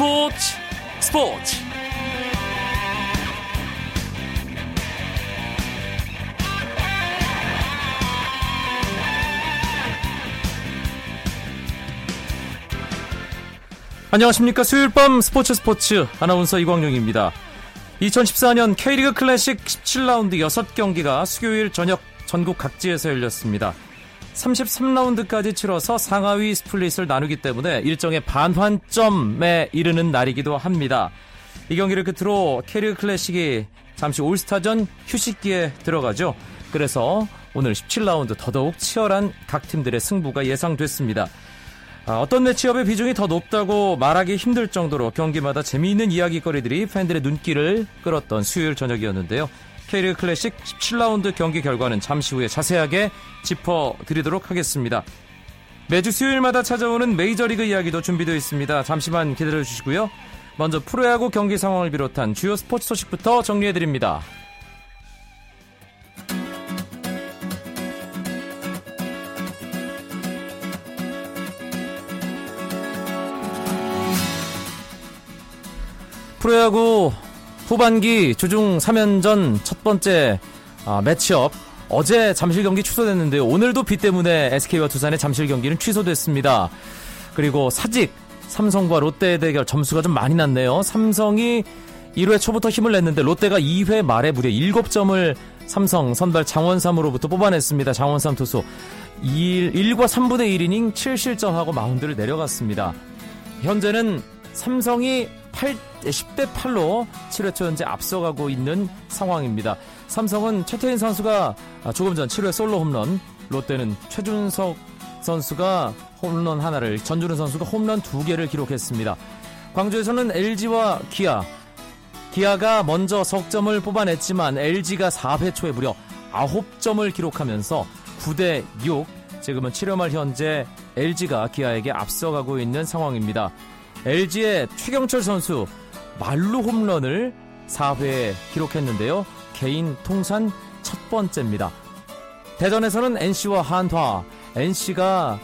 스포츠 스포츠. 안녕하십니까. 수요일 밤 스포츠 스포츠. 아나운서 이광용입니다. 2014년 K리그 클래식 17라운드 6경기가 수요일 저녁 전국 각지에서 열렸습니다 33라운드까지 치러서 상하위 스플릿을 나누기 때문에 일정의 반환점에 이르는 날이기도 합니다. 이 경기를 끝으로 캐리어 클래식이 잠시 올스타전 휴식기에 들어가죠. 그래서 오늘 17라운드 더더욱 치열한 각 팀들의 승부가 예상됐습니다. 아, 어떤 매치업의 비중이 더 높다고 말하기 힘들 정도로 경기마다 재미있는 이야기거리들이 팬들의 눈길을 끌었던 수요일 저녁이었는데요. K리그 클래식 17라운드 경기 결과는 잠시 후에 자세하게 짚어드리도록 하겠습니다. 매주 수요일마다 찾아오는 메이저리그 이야기도 준비되어 있습니다. 잠시만 기다려 주시고요. 먼저 프로야구 경기 상황을 비롯한 주요 스포츠 소식부터 정리해 드립니다. 프로야구 후반기 주중 3연전 첫 번째 아, 매치업 어제 잠실 경기 취소됐는데요. 오늘도 비 때문에 SK와 두산의 잠실 경기는 취소됐습니다. 그리고 사직 삼성과 롯데 대결 점수가 좀 많이 났네요. 삼성이 1회 초부터 힘을 냈는데 롯데가 2회 말에 무려 7점을 삼성 선발 장원삼으로부터 뽑아냈습니다. 장원삼 투수 1, 1과 3분의 1이닝 7실점하고 마운드를 내려갔습니다. 현재는 삼성이 8, 10대 8로 7회 초 현재 앞서가고 있는 상황입니다. 삼성은 최태인 선수가 조금 전 7회 솔로 홈런, 롯데는 최준석 선수가 홈런 하나를, 전준우 선수가 홈런 두 개를 기록했습니다. 광주에서는 LG와 기아, 기아가 먼저 석점을 뽑아냈지만 LG가 4회 초에 무려 9점을 기록하면서 9대 6, 지금은 7회 말 현재 LG가 기아에게 앞서가고 있는 상황입니다. LG의 최경철 선수 말루 홈런을 4회에 기록했는데요. 개인 통산 첫 번째입니다. 대전에서는 NC와 한화, NC가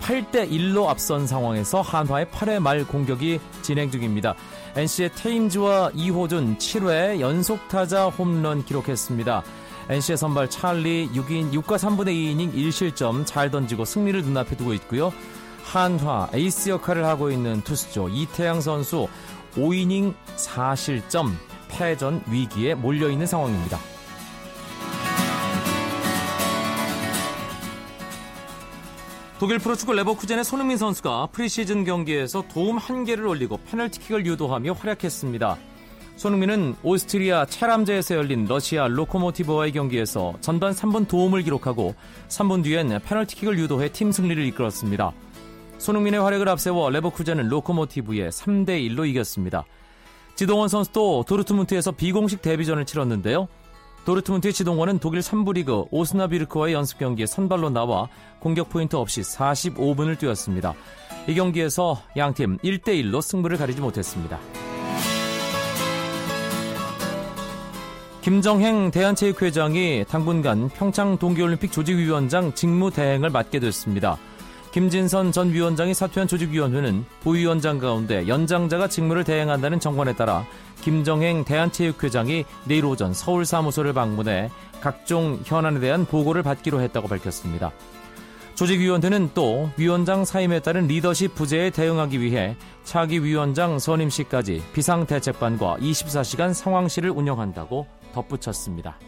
8대 1로 앞선 상황에서 한화의 8회 말 공격이 진행 중입니다. NC의 테임즈와 이호준 7회 연속 타자 홈런 기록했습니다. NC의 선발 찰리 6인 6과 3분의 2이닝 1실점 잘 던지고 승리를 눈앞에 두고 있고요. 한화 에이스 역할을 하고 있는 투수죠. 이태양 선수 5이닝 4실점 패전 위기에 몰려 있는 상황입니다. 독일 프로축구 레버쿠젠의 손흥민 선수가 프리시즌 경기에서 도움 1개를 올리고 페널티킥을 유도하며 활약했습니다. 손흥민은 오스트리아 체람제에서 열린 러시아 로코모티브와의 경기에서 전반 3분 도움을 기록하고 3분 뒤엔 페널티킥을 유도해 팀 승리를 이끌었습니다. 손흥민의 활약을 앞세워 레버쿠젠은 로코모티브에 3대 1로 이겼습니다. 지동원 선수도 도르트문트에서 비공식 데뷔전을 치렀는데요. 도르트문트의 지동원은 독일 3부 리그 오스나비르크와의 연습 경기에 선발로 나와 공격 포인트 없이 45분을 뛰었습니다. 이 경기에서 양팀 1대 1로 승부를 가리지 못했습니다. 김정행 대한체육회장이 당분간 평창 동계올림픽 조직위원장 직무 대행을 맡게 됐습니다. 김진선 전 위원장이 사퇴한 조직위원회는 부위원장 가운데 연장자가 직무를 대행한다는 정관에 따라 김정행 대한체육회장이 내일 오전 서울 사무소를 방문해 각종 현안에 대한 보고를 받기로 했다고 밝혔습니다. 조직위원회는 또 위원장 사임에 따른 리더십 부재에 대응하기 위해 차기 위원장 선임 시까지 비상대책반과 24시간 상황실을 운영한다고 덧붙였습니다.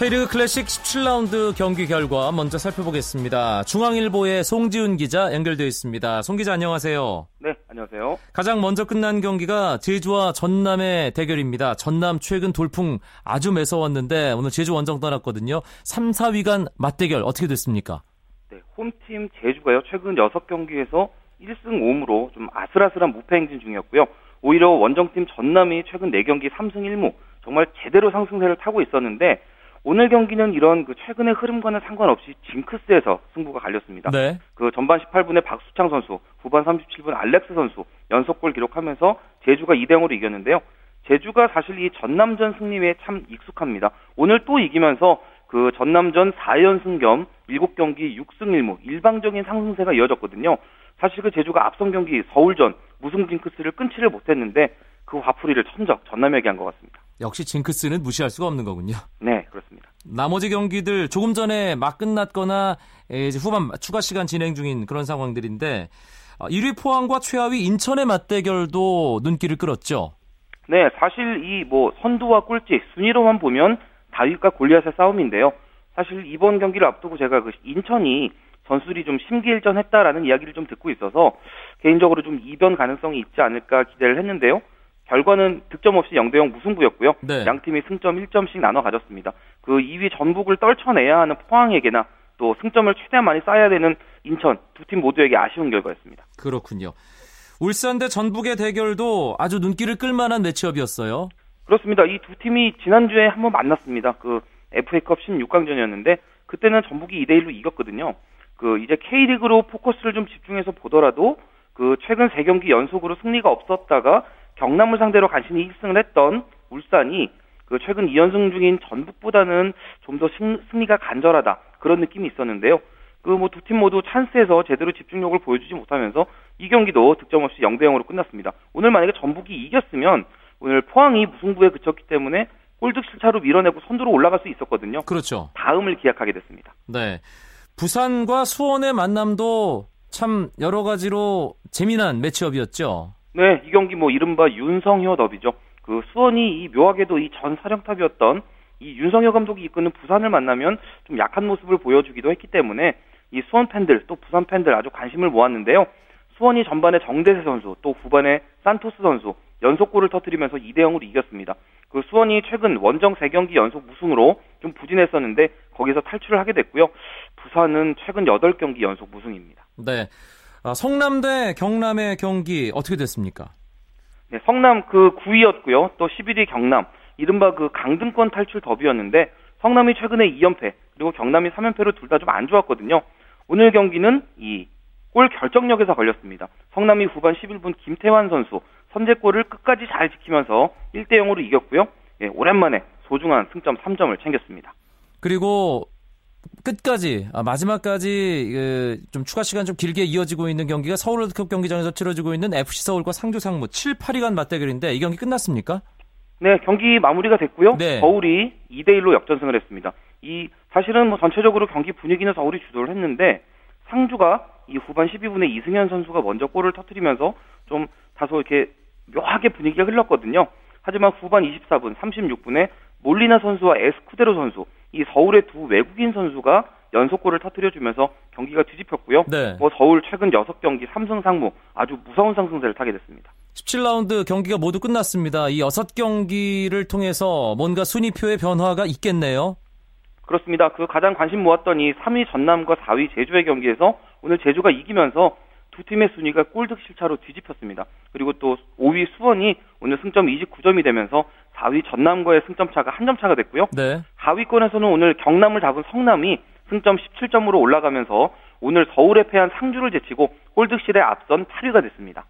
K리그 클래식 17라운드 경기 결과 먼저 살펴보겠습니다. 중앙일보의 송지훈 기자 연결되어 있습니다. 송 기자 안녕하세요. 네, 안녕하세요. 가장 먼저 끝난 경기가 제주와 전남의 대결입니다. 전남 최근 돌풍 아주 매서웠는데 오늘 제주 원정 떠났거든요. 3, 4위 간 맞대결 어떻게 됐습니까? 네, 홈팀 제주가요. 최근 6경기에서 1승 5무로 좀 아슬아슬한 무패 행진 중이었고요. 오히려 원정팀 전남이 최근 4경기 3승 1무 정말 제대로 상승세를 타고 있었는데 오늘 경기는 이런 그 최근의 흐름과는 상관없이 징크스에서 승부가 갈렸습니다. 네. 그 전반 18분에 박수창 선수, 후반 37분 알렉스 선수 연속골 기록하면서 제주가 2대 0으로 이겼는데요. 제주가 사실 이 전남전 승리에 참 익숙합니다. 오늘 또 이기면서 그 전남전 4연승 겸 7경기 6승 1무 일방적인 상승세가 이어졌거든요. 사실 그 제주가 앞선 경기 서울전 무승 징크스를 끊지를 못했는데 그 화풀이를 천적 전남에게 한 것 같습니다. 역시 징크스는 무시할 수가 없는 거군요. 네, 그렇습니다. 나머지 경기들 조금 전에 막 끝났거나 이제 후반 추가 시간 진행 중인 그런 상황들인데 1위 어, 포항과 최하위 인천의 맞대결도 눈길을 끌었죠. 네, 사실 이 뭐 선두와 꼴찌 순위로만 보면 다윗과 골리앗의 싸움인데요. 사실 이번 경기를 앞두고 제가 그 인천이 선수들이 좀 심기일전했다라는 이야기를 좀 듣고 있어서 개인적으로 좀 이변 가능성이 있지 않을까 기대를 했는데요. 결과는 득점 없이 0대 0 무승부였고요. 네. 양 팀이 승점 1점씩 나눠 가졌습니다. 그 2위 전북을 떨쳐내야 하는 포항에게나 또 승점을 최대한 많이 쌓아야 되는 인천 두 팀 모두에게 아쉬운 결과였습니다. 그렇군요. 울산 대 전북의 대결도 아주 눈길을 끌만한 매치업이었어요. 그렇습니다. 이 두 팀이 지난주에 한번 만났습니다. 그 FA컵 16강전이었는데 그때는 전북이 2대 1로 이겼거든요. 그 이제 K리그로 포커스를 좀 집중해서 보더라도 그 최근 3경기 연속으로 승리가 없었다가 경남을 상대로 간신히 1승을 했던 울산이 그 최근 2연승 중인 전북보다는 좀 더 승리가 간절하다 그런 느낌이 있었는데요. 그 뭐 두 팀 모두 찬스에서 제대로 집중력을 보여주지 못하면서 이 경기도 득점 없이 0대 0으로 끝났습니다. 오늘 만약에 전북이 이겼으면 오늘 포항이 무승부에 그쳤기 때문에 골득 실차로 밀어내고 선두로 올라갈 수 있었거든요. 그렇죠. 다음을 기약하게 됐습니다. 네. 부산과 수원의 만남도 참 여러 가지로 재미난 매치업이었죠. 네, 이 경기 뭐 이른바 윤성효 더비죠. 그 수원이 이 묘하게도 이 전 사령탑이었던 이 윤성효 감독이 이끄는 부산을 만나면 좀 약한 모습을 보여주기도 했기 때문에 이 수원 팬들 또 부산 팬들 아주 관심을 모았는데요. 수원이 전반에 정대세 선수 또 후반에 산토스 선수 연속골을 터뜨리면서 2대 0으로 이겼습니다. 그 수원이 최근 원정 3경기 연속 무승으로 좀 부진했었는데 거기서 탈출을 하게 됐고요. 부산은 최근 8경기 연속 무승입니다. 네. 아, 성남 대 경남의 경기 어떻게 됐습니까? 네, 성남 그 9위였고요. 또 11위 경남. 이른바 그 강등권 탈출 더비였는데 성남이 최근에 2연패 그리고 경남이 3연패로 둘 다 좀 안 좋았거든요. 오늘 경기는 이 골 결정력에서 걸렸습니다. 성남이 후반 11분 김태환 선수 선제골을 끝까지 잘 지키면서 1대 0으로 이겼고요. 예, 오랜만에 소중한 승점 3점을 챙겼습니다. 그리고 끝까지 아, 마지막까지 그, 좀 추가 시간 좀 길게 이어지고 있는 경기가 서울 월드컵 경기장에서 치러지고 있는 FC 서울과 상주 상무 7, 8위간 맞대결인데 이 경기 끝났습니까? 네, 경기 마무리가 됐고요. 네. 서울이 2대 1로 역전승을 했습니다. 이 사실은 뭐 전체적으로 경기 분위기는 서울이 주도를 했는데 상주가 이 후반 12분에 이승현 선수가 먼저 골을 터뜨리면서 좀 다소 이렇게 묘하게 분위기가 흘렀거든요. 하지만 후반 24분, 36분에 몰리나 선수와 에스쿠데로 선수, 이 서울의 두 외국인 선수가 연속골을 터뜨려주면서 경기가 뒤집혔고요. 네. 뭐 서울 최근 6경기 3승 상무 아주 무서운 상승세를 타게 됐습니다. 17라운드 경기가 모두 끝났습니다. 이 6경기를 통해서 뭔가 순위표의 변화가 있겠네요. 그렇습니다. 그 가장 관심 모았던 이 3위 전남과 4위 제주의 경기에서 오늘 제주가 이기면서 두 팀의 순위가 골득 실차로 뒤집혔습니다. 그리고 또 5위 수원이 오늘 승점 29점이 되면서 4위 전남과의 승점 차가 한 점 차가 됐고요. 네. 하위권에서는 오늘 경남을 잡은 성남이 승점 17점으로 올라가면서 오늘 서울에 패한 상주를 제치고 골득실에 앞선 8위가 됐습니다.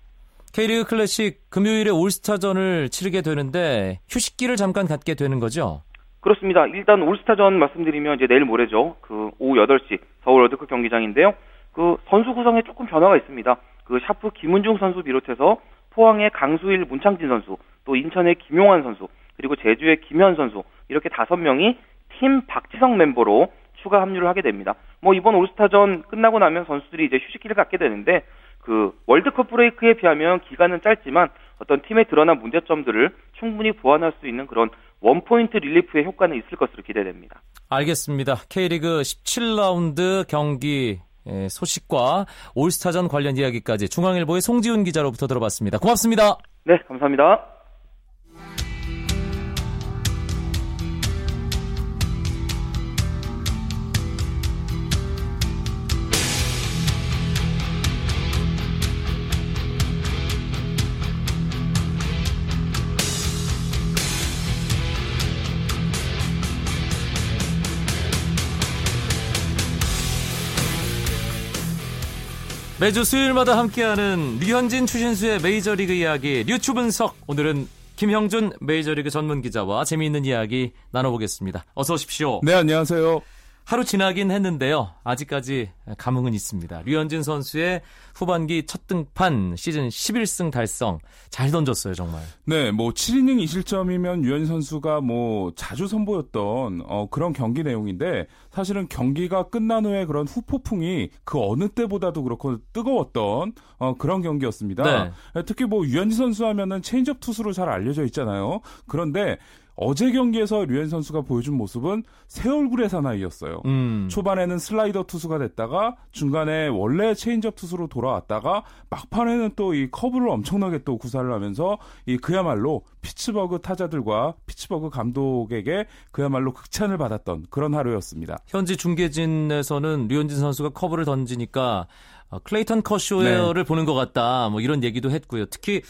K리그 클래식 금요일에 올스타전을 치르게 되는데 휴식기를 잠깐 갖게 되는 거죠? 그렇습니다. 일단 올스타전 말씀드리면 이제 내일 모레죠. 그 오후 8시 서울 월드컵 경기장인데요. 그 선수 구성에 조금 변화가 있습니다. 그 샤프 김은중 선수 비롯해서 포항의 강수일 문창진 선수, 또 인천의 김용환 선수, 그리고 제주의 김현 선수 이렇게 다섯 명이 팀 박지성 멤버로 추가 합류를 하게 됩니다. 뭐 이번 올스타전 끝나고 나면 선수들이 이제 휴식기를 갖게 되는데 그 월드컵 브레이크에 비하면 기간은 짧지만 어떤 팀에 드러난 문제점들을 충분히 보완할 수 있는 그런 원포인트 릴리프의 효과는 있을 것으로 기대됩니다. 알겠습니다. K리그 17라운드 경기 예, 소식과 올스타전 관련 이야기까지 중앙일보의 송지훈 기자로부터 들어봤습니다. 고맙습니다. 네, 감사합니다. 매주 수요일마다 함께하는 류현진 추신수의 메이저리그 이야기 류추 분석 오늘은 김형준 메이저리그 전문 기자와 재미있는 이야기 나눠보겠습니다. 어서 오십시오. 네, 안녕하세요. 하루 지나긴 했는데요. 아직까지 감흥은 있습니다. 류현진 선수의 후반기 첫 등판 시즌 11승 달성 잘 던졌어요, 정말. 네, 뭐 7이닝 2실점이면 류현진 선수가 뭐 자주 선보였던 어, 그런 경기 내용인데 사실은 경기가 끝난 후에 그런 후폭풍이 그 어느 때보다도 그렇고 뜨거웠던 어, 그런 경기였습니다. 네. 특히 뭐 류현진 선수 하면은 체인지업 투수로 잘 알려져 있잖아요. 그런데 어제 경기에서 류현진 선수가 보여준 모습은 새 얼굴의 사나이였어요. 음. 초반에는 슬라이더 투수가 됐다가 중간에 원래 체인지업 투수로 돌아왔다가 막판에는 또 이 커브를 엄청나게 또 구사를 하면서 이 그야말로 피츠버그 타자들과 피츠버그 감독에게 그야말로 극찬을 받았던 그런 하루였습니다. 현지 중계진에서는 류현진 선수가 커브를 던지니까 어, 클레이턴 커쇼를 네. 보는 것 같다. 뭐 이런 얘기도 했고요. 특히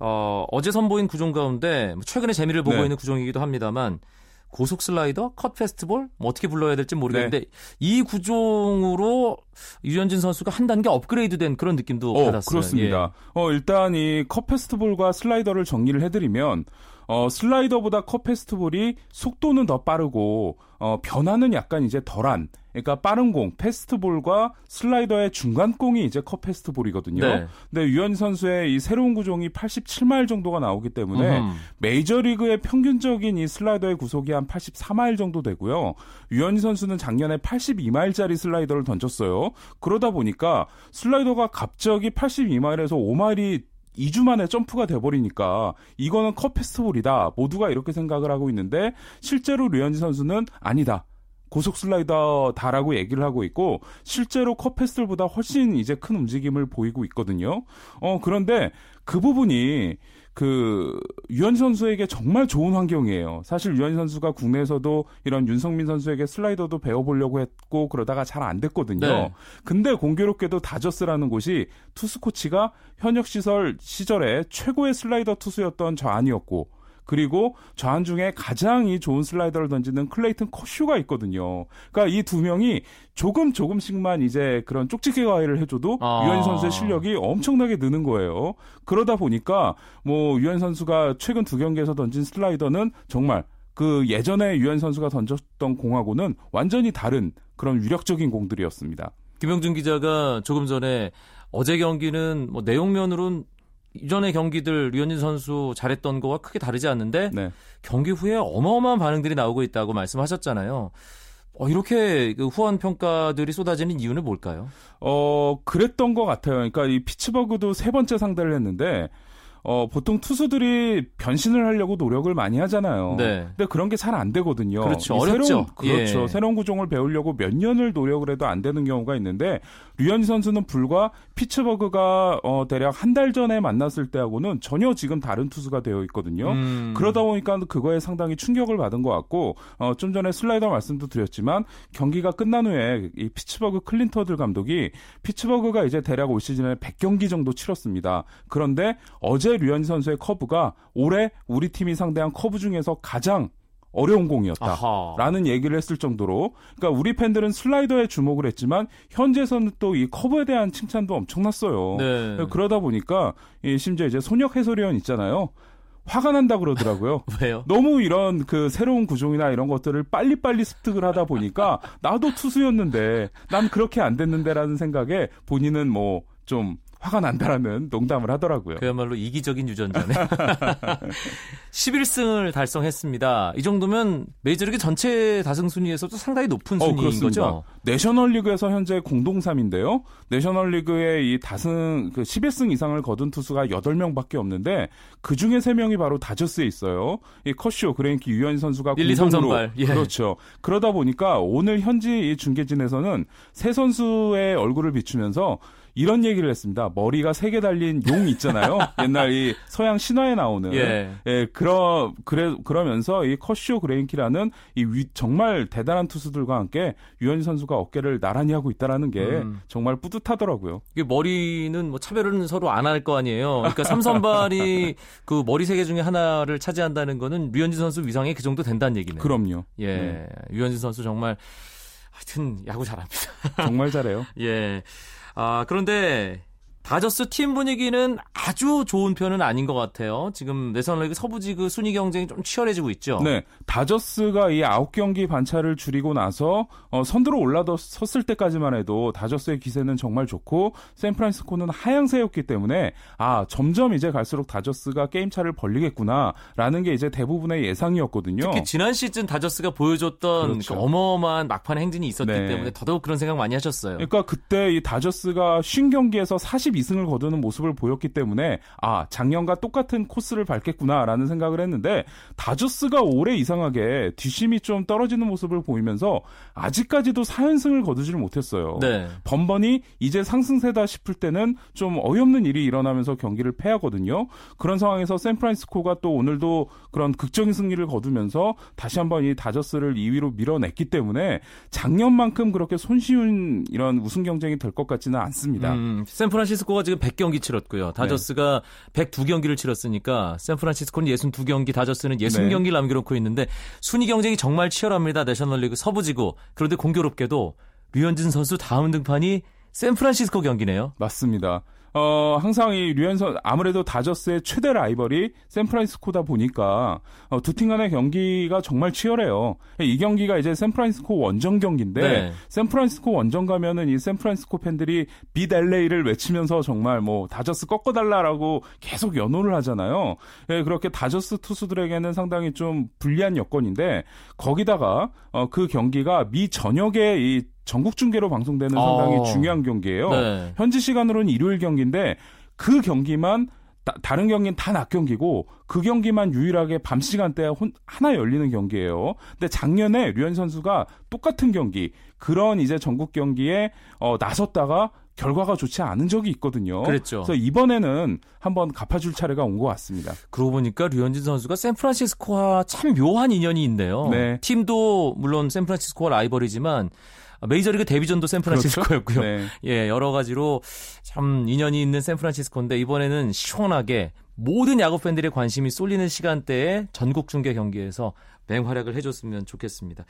어, 어제 선보인 구종 가운데 뭐 최근에 재미를 보고 네. 있는 구종이기도 합니다만 고속 슬라이더, 컷 패스트볼, 뭐 어떻게 불러야 될지 모르겠는데 네. 이 구종으로 류현진 선수가 한 단계 업그레이드된 그런 느낌도 어, 받았어요. 그렇습니다. 예. 어, 일단 이 컷 패스트볼과 슬라이더를 정리를 해드리면 어, 슬라이더보다 컷 패스트볼이 속도는 더 빠르고 어, 변화는 약간 이제 덜한 그러니까 빠른 공, 패스트볼과 슬라이더의 중간 공이 이제 컷 패스트볼이거든요. 네. 근데 유현 선수의 이 새로운 구종이 87마일 정도가 나오기 때문에 음. 메이저리그의 평균적인 이 슬라이더의 구속이 한 84마일 정도 되고요. 유현 선수는 작년에 82마일짜리 슬라이더를 던졌어요. 그러다 보니까 슬라이더가 갑자기 82마일에서 5마일이 2주 만에 점프가 돼버리니까 이거는 컷 페스트볼이다. 모두가 이렇게 생각을 하고 있는데 실제로 류현진 선수는 아니다. 고속 슬라이더다라고 얘기를 하고 있고 실제로 컵패스들보다 훨씬 이제 큰 움직임을 보이고 있거든요. 어 그런데 그 부분이 그 유현 선수에게 정말 좋은 환경이에요. 사실 유현 선수가 국내에서도 이런 윤성민 선수에게 슬라이더도 배워보려고 했고 그러다가 잘 안 됐거든요. 네. 근데 공교롭게도 다저스라는 곳이 투수 코치가 현역 시설 시절에 최고의 슬라이더 투수였던 저안이었고 그리고 좌한 중에 가장 이 좋은 슬라이더를 던지는 클레이튼 커슈가 있거든요. 그러니까 이 두 명이 조금 조금씩만 이제 그런 쪽지게 가해를 해줘도 아. 유현 선수의 실력이 엄청나게 느는 거예요. 그러다 보니까 뭐 유현 선수가 최근 두 경기에서 던진 슬라이더는 정말 그 예전에 유현 선수가 던졌던 공하고는 완전히 다른 그런 위력적인 공들이었습니다. 김영준 기자가 조금 전에 어제 경기는 뭐 내용면으로는 이전의 경기들 류현진 선수 잘했던 거와 크게 다르지 않는데 네. 경기 후에 어마어마한 반응들이 나오고 있다고 말씀하셨잖아요. 어, 이렇게 그 후원 평가들이 쏟아지는 이유는 뭘까요? 어, 그랬던 것 같아요. 그러니까 이 피츠버그도 세 번째 상대를 했는데 어, 보통 투수들이 변신을 하려고 노력을 많이 하잖아요. 네. 근데 그런 게 잘 안 되거든요. 그렇죠. 어렵죠. 새로운, 그렇죠. 예. 새로운 구종을 배우려고 몇 년을 노력을 해도 안 되는 경우가 있는데 류현진 선수는 불과 피츠버그가 어, 대략 한 달 전에 만났을 때하고는 전혀 지금 다른 투수가 되어 있거든요. 음. 그러다 보니까 그거에 상당히 충격을 받은 것 같고 어, 좀 전에 슬라이더 말씀도 드렸지만 경기가 끝난 후에 이 피츠버그 클린트 허들 감독이 피츠버그가 이제 대략 올 시즌에 100경기 정도 치렀습니다. 그런데 어제 류현진 선수의 커브가 올해 우리 팀이 상대한 커브 중에서 가장 어려운 공이었다라는 얘기를 했을 정도로 그러니까 우리 팬들은 슬라이더에 주목을 했지만 현지에서는 또 이 커브에 대한 칭찬도 엄청났어요. 네. 그러다 보니까 심지어 이제 손혁 해설위원 있잖아요. 화가 난다 그러더라고요. 왜요? 너무 이런 그 새로운 구종이나 이런 것들을 빨리빨리 습득을 하다 보니까 나도 투수였는데 난 그렇게 안 됐는데라는 생각에 본인은 뭐좀 화가 난다라는 농담을 하더라고요. 그야말로 이기적인 유전자네. 11승을 달성했습니다. 이 정도면 메이저리그 전체 다승 순위에서도 상당히 높은 어, 순위인 그 거죠. 내셔널리그에서 현재 공동 3인데요. 내셔널리그의 이 다승 그 11승 이상을 거둔 투수가 8명밖에 없는데 그 중에 3명이 바로 다저스에 있어요. 이 커쇼 그레인키 류현진 선수가 1, 2, 3 선발. 예. 그렇죠. 그러다 보니까 오늘 현지 이 중계진에서는 세 선수의 얼굴을 비추면서 이런 얘기를 했습니다. 머리가 세 개 달린 용 있잖아요. 옛날 이 서양 신화에 나오는. 예. 예 그러 그래 그러면서 이 커쇼 그레인키라는 이 위, 정말 대단한 투수들과 함께 유현진 선수가 어깨를 나란히 하고 있다라는 게 음. 정말 뿌듯하더라고요. 이게 머리는 뭐 차별은 서로 안 할 거 아니에요. 그러니까 삼선발이 그 머리 세 개 중에 하나를 차지한다는 거는 류현진 선수 위상이 그 정도 된다는 얘기네요. 그럼요. 예. 네. 유현진 선수 정말 하여튼 야구 잘합니다. 정말 잘해요. 예. 아, 그런데 다저스 팀 분위기는 아주 좋은 편은 아닌 것 같아요. 지금 내셔널리그 서부지구 순위 경쟁이 좀 치열해지고 있죠. 네, 다저스가 이 아홉 경기 반차를 줄이고 나서 어, 선두로 올라섰을 때까지만 해도 다저스의 기세는 정말 좋고 샌프란시스코는 하향세였기 때문에 아 점점 이제 갈수록 다저스가 게임 차를 벌리겠구나라는 게 이제 대부분의 예상이었거든요. 특히 지난 시즌 다저스가 보여줬던 그렇죠. 그 어마어마한 막판 행진이 있었기 네. 때문에 더더욱 그런 생각 많이 하셨어요. 그러니까 그때 이 다저스가 쉰 경기에서 40 12승을 거두는 모습을 보였기 때문에 아 작년과 똑같은 코스를 밟겠구나라는 생각을 했는데 다저스가 올해 이상하게 뒷심이 좀 떨어지는 모습을 보이면서 아직까지도 4연승을 거두지를 못했어요. 네. 번번이 이제 상승세다 싶을 때는 좀 어이없는 일이 일어나면서 경기를 패하거든요. 그런 상황에서 샌프란시스코가 또 오늘도 그런 극적인 승리를 거두면서 다시 한번 이 다저스를 2위로 밀어냈기 때문에 작년만큼 그렇게 손쉬운 이런 우승 경쟁이 될 것 같지는 않습니다. 음, 샌프란시스 샌프란시스코가 지금 100경기 치렀고요. 다저스가 네. 102경기를 치렀으니까 샌프란시스코는 62경기, 다저스는 60경기를 네. 남겨놓고 있는데 순위 경쟁이 정말 치열합니다. 내셔널리그 서부지구. 그런데 공교롭게도 류현진 선수 다음 등판이 샌프란시스코 경기네요. 맞습니다. 어, 항상 이 류현선 아무래도 다저스의 최대 라이벌이 샌프란시스코다 보니까 어, 두 팀 간의 경기가 정말 치열해요. 이 경기가 이제 샌프란시스코 원정 경기인데 네. 샌프란시스코 원정 가면은 이 샌프란시스코 팬들이 비 LA를 외치면서 정말 뭐 다저스 꺾어달라라고 계속 연호를 하잖아요. 예, 그렇게 다저스 투수들에게는 상당히 좀 불리한 여건인데 거기다가 어, 그 경기가 미 전역에 이 전국 중계로 방송되는 상당히 어. 중요한 경기예요. 네. 현지 시간으로는 일요일 경기인데 그 경기만 다, 른 경기는 다 낮 경기고 그 경기만 유일하게 밤 시간대에 혼, 하나 열리는 경기예요. 근데 작년에 류현 선수가 똑같은 경기 그런 이제 전국 경기에 어, 나섰다가 결과가 좋지 않은 적이 있거든요. 그랬죠. 그래서 이번에는 한번 갚아줄 차례가 온 것 같습니다. 그러고 보니까 류현진 선수가 샌프란시스코와 참 묘한 인연이 있네요. 네. 팀도 물론 샌프란시스코와 라이벌이지만 메이저리그 데뷔전도 샌프란시스코였고요. 그렇죠? 네. 예, 여러 가지로 참 인연이 있는 샌프란시스코인데 이번에는 시원하게 모든 야구 팬들의 관심이 쏠리는 시간대에 전국 중계 경기에서 맹활약을 해줬으면 좋겠습니다.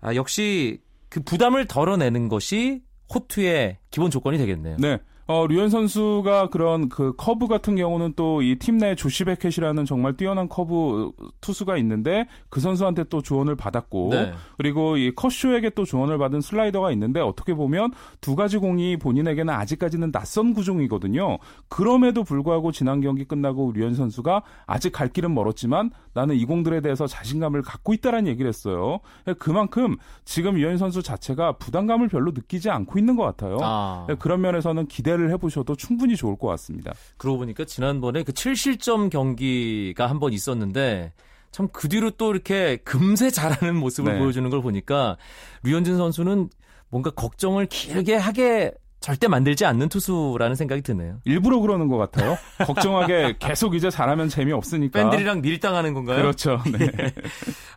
아, 역시 그 부담을 덜어내는 것이 호투의 기본 조건이 되겠네요. 네. 어, 류현 선수가 그런 그 커브 같은 경우는 또 이 팀 내 조시 베켓이라는 정말 뛰어난 커브 투수가 있는데 그 선수한테 또 조언을 받았고 네. 그리고 이 커쇼에게 또 조언을 받은 슬라이더가 있는데 어떻게 보면 두 가지 공이 본인에게는 아직까지는 낯선 구종이거든요. 그럼에도 불구하고 지난 경기 끝나고 류현 선수가 아직 갈 길은 멀었지만 나는 이 공들에 대해서 자신감을 갖고 있다라는 얘기를 했어요. 그만큼 지금 류현 선수 자체가 부담감을 별로 느끼지 않고 있는 것 같아요. 아. 그런 면에서는 기대를 기대를 해보셔도 충분히 좋을 것 같습니다. 그러고 보니까 지난번에 그 7실점 경기가 한 번 있었는데 참 그 뒤로 또 이렇게 금세 잘하는 모습을 네. 보여주는 걸 보니까 류현진 선수는 뭔가 걱정을 길게 하게 절대 만들지 않는 투수라는 생각이 드네요. 일부러 그러는 것 같아요. 걱정하게 계속 이제 잘하면 재미없으니까. 팬들이랑 밀당하는 건가요? 그렇죠. 네.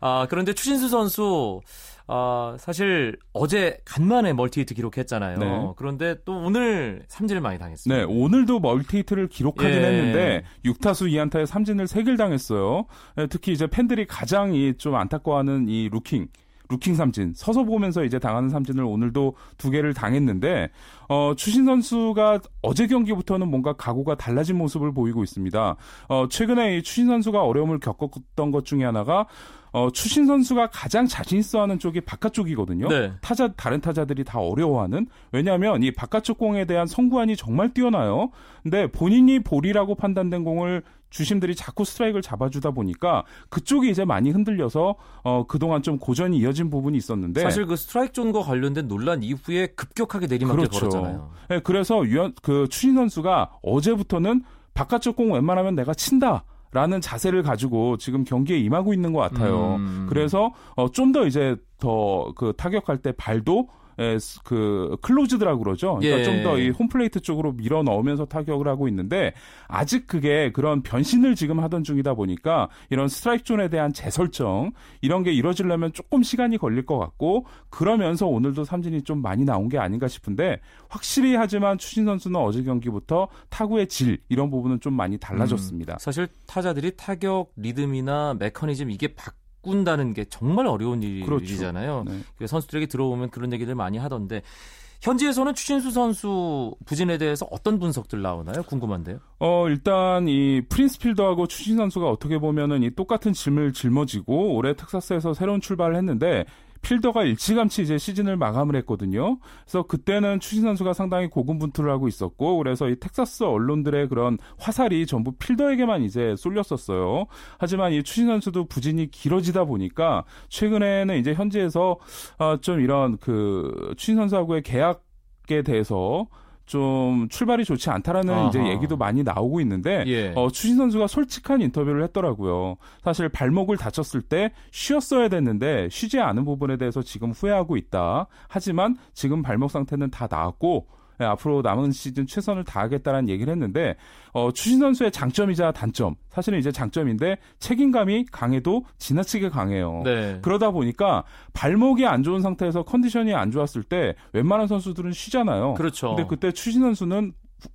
아, 그런데 추신수 선수 어, 사실 어제 간만에 멀티히트 기록했잖아요. 네. 그런데 또 오늘 삼진을 많이 당했어요. 네, 오늘도 멀티히트를 기록하긴 예. 했는데 6타수 2안타에 삼진을 3개를 당했어요. 네, 특히 이제 팬들이 가장 좀 안타까워하는 이 루킹 루킹 삼진 서서 보면서 이제 당하는 삼진을 오늘도 두 개를 당했는데 어, 추신 선수가 어제 경기부터는 뭔가 각오가 달라진 모습을 보이고 있습니다. 어, 최근에 이 추신 선수가 어려움을 겪었던 것 중에 하나가 어, 추신 선수가 가장 자신 있어하는 쪽이 바깥쪽이거든요. 네. 타자 다른 타자들이 다 어려워하는 왜냐하면 이 바깥쪽 공에 대한 성구안이 정말 뛰어나요. 근데 본인이 볼이라고 판단된 공을 주심들이 자꾸 스트라이크를 잡아주다 보니까 그쪽이 이제 많이 흔들려서 어, 그동안 좀 고전이 이어진 부분이 있었는데 사실 그 스트라이크 존과 관련된 논란 이후에 급격하게 내리막길 그렇죠. 걸었잖아요. 네, 그래서 유현 그 추신수 선수가 어제부터는 바깥쪽 공 웬만하면 내가 친다. 라는 자세를 가지고 지금 경기에 임하고 있는 것 같아요. 음. 그래서 어, 좀 더 이제 더 그 타격할 때 발도 에, 그 closed라고 그러죠. 그러니까 예. 좀더 이 홈플레이트 쪽으로 밀어 넣으면서 타격을 하고 있는데 아직 그게 그런 변신을 지금 하던 중이다 보니까 이런 스트라이크 존에 대한 재설정 이런 게 이루어지려면 조금 시간이 걸릴 것 같고 그러면서 오늘도 삼진이 좀 많이 나온 게 아닌가 싶은데 확실히 하지만 추신수 선수는 어제 경기부터 타구의 질 이런 부분은 좀 많이 달라졌습니다. 음, 사실 타자들이 타격 리듬이나 메커니즘 이게 바 바꾼다는 게 정말 어려운 그렇죠. 일이잖아요. 네. 선수들에게 들어오면 그런 얘기들 많이 하던데 현지에서는 추신수 선수 부진에 대해서 어떤 분석들 나오나요? 궁금한데요. 어, 일단 이 프린스 필더하고 추신 선수가 어떻게 보면은 이 똑같은 짐을 짊어지고 올해 텍사스에서 새로운 출발을 했는데 필더가 일찌감치 이제 시즌을 마감을 했거든요. 그래서 그때는 추신 선수가 상당히 고군분투를 하고 있었고 그래서 이 텍사스 언론들의 그런 화살이 전부 필더에게만 이제 쏠렸었어요. 하지만 이 추신 선수도 부진이 길어지다 보니까 최근에는 이제 현지에서 어, 좀 이런 그 추신 선수하고의 계약 에 대해서 좀 출발이 좋지 않다라는 아하. 이제 얘기도 많이 나오고 있는데 예. 어, 추신 선수가 솔직한 인터뷰를 했더라고요. 사실 발목을 다쳤을 때 쉬었어야 됐는데 쉬지 않은 부분에 대해서 지금 후회하고 있다. 하지만 지금 발목 상태는 다 나았고 예, 앞으로 남은 시즌 최선을 다하겠다라는 얘기를 했는데 어, 추신 선수의 장점이자 단점 사실은 이제 장점인데 책임감이 강해도 지나치게 강해요. 네. 그러다 보니까 발목이 안 좋은 상태에서 컨디션이 안 좋았을 때 웬만한 선수들은 쉬잖아요. 그렇죠. 근데 그때 추신 선수는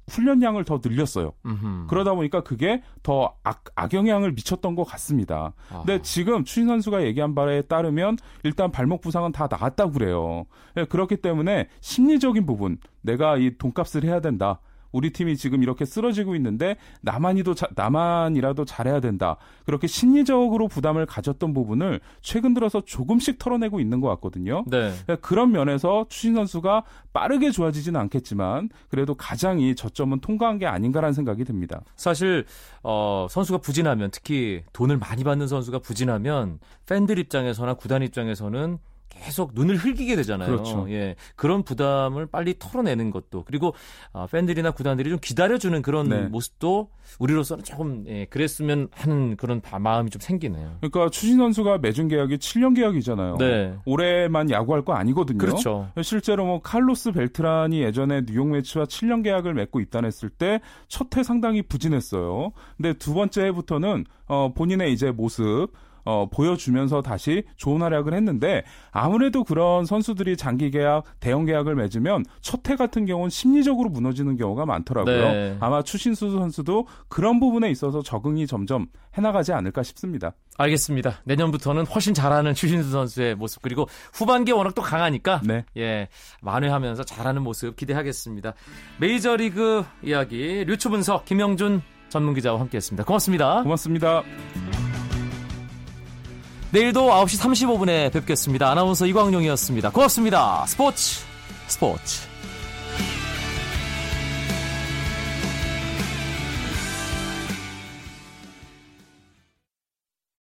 훈련량을 더 늘렸어요. 음흠. 그러다 보니까 그게 더 악, 악영향을 미쳤던 것 같습니다. 아. 근데 지금 추신 선수가 얘기한 바에 따르면 일단 발목 부상은 다 나았다고 그래요. 예, 그렇기 때문에 심리적인 부분, 내가 이 돈값을 해야 된다. 우리 팀이 지금 이렇게 쓰러지고 있는데 나만이도 자, 나만이라도 잘해야 된다. 그렇게 심리적으로 부담을 가졌던 부분을 최근 들어서 조금씩 털어내고 있는 것 같거든요. 네. 그러니까 그런 면에서 추신 선수가 빠르게 좋아지지는 않겠지만 그래도 가장 이 저점은 통과한 게 아닌가라는 생각이 듭니다. 사실 어, 선수가 부진하면 특히 돈을 많이 받는 선수가 부진하면 팬들 입장에서나 구단 입장에서는 계속 눈을 흘기게 되잖아요. 그렇죠. 예. 그런 부담을 빨리 털어내는 것도 그리고 어, 팬들이나 구단들이 좀 기다려주는 그런 네. 모습도 우리로서는 조금 예, 그랬으면 하는 그런 마음이 좀 생기네요. 그러니까 추신 선수가 매준 계약이 7년 계약이잖아요. 네. 올해만 야구할 거 아니거든요. 그렇죠. 실제로 뭐 칼로스 벨트란이 예전에 뉴욕 매치와 7년 계약을 맺고 있다했을 때 첫 해 상당히 부진했어요. 근데 두 번째 해부터는 어, 본인의 이제 모습 어, 보여주면서 다시 좋은 활약을 했는데 아무래도 그런 선수들이 장기 계약, 대형 계약을 맺으면 첫 해 같은 경우는 심리적으로 무너지는 경우가 많더라고요. 네. 아마 추신수 선수도 그런 부분에 있어서 적응이 점점 해나가지 않을까 싶습니다. 알겠습니다. 내년부터는 훨씬 잘하는 추신수 선수의 모습 그리고 후반기에 워낙 또 강하니까 네. 예 만회하면서 잘하는 모습 기대하겠습니다. 메이저리그 이야기 류추 분석 김영준 전문 기자와 함께했습니다. 고맙습니다. 고맙습니다. 내일도 9시 35분에 뵙겠습니다. 아나운서 이광용이었습니다. 고맙습니다. 스포츠 스포츠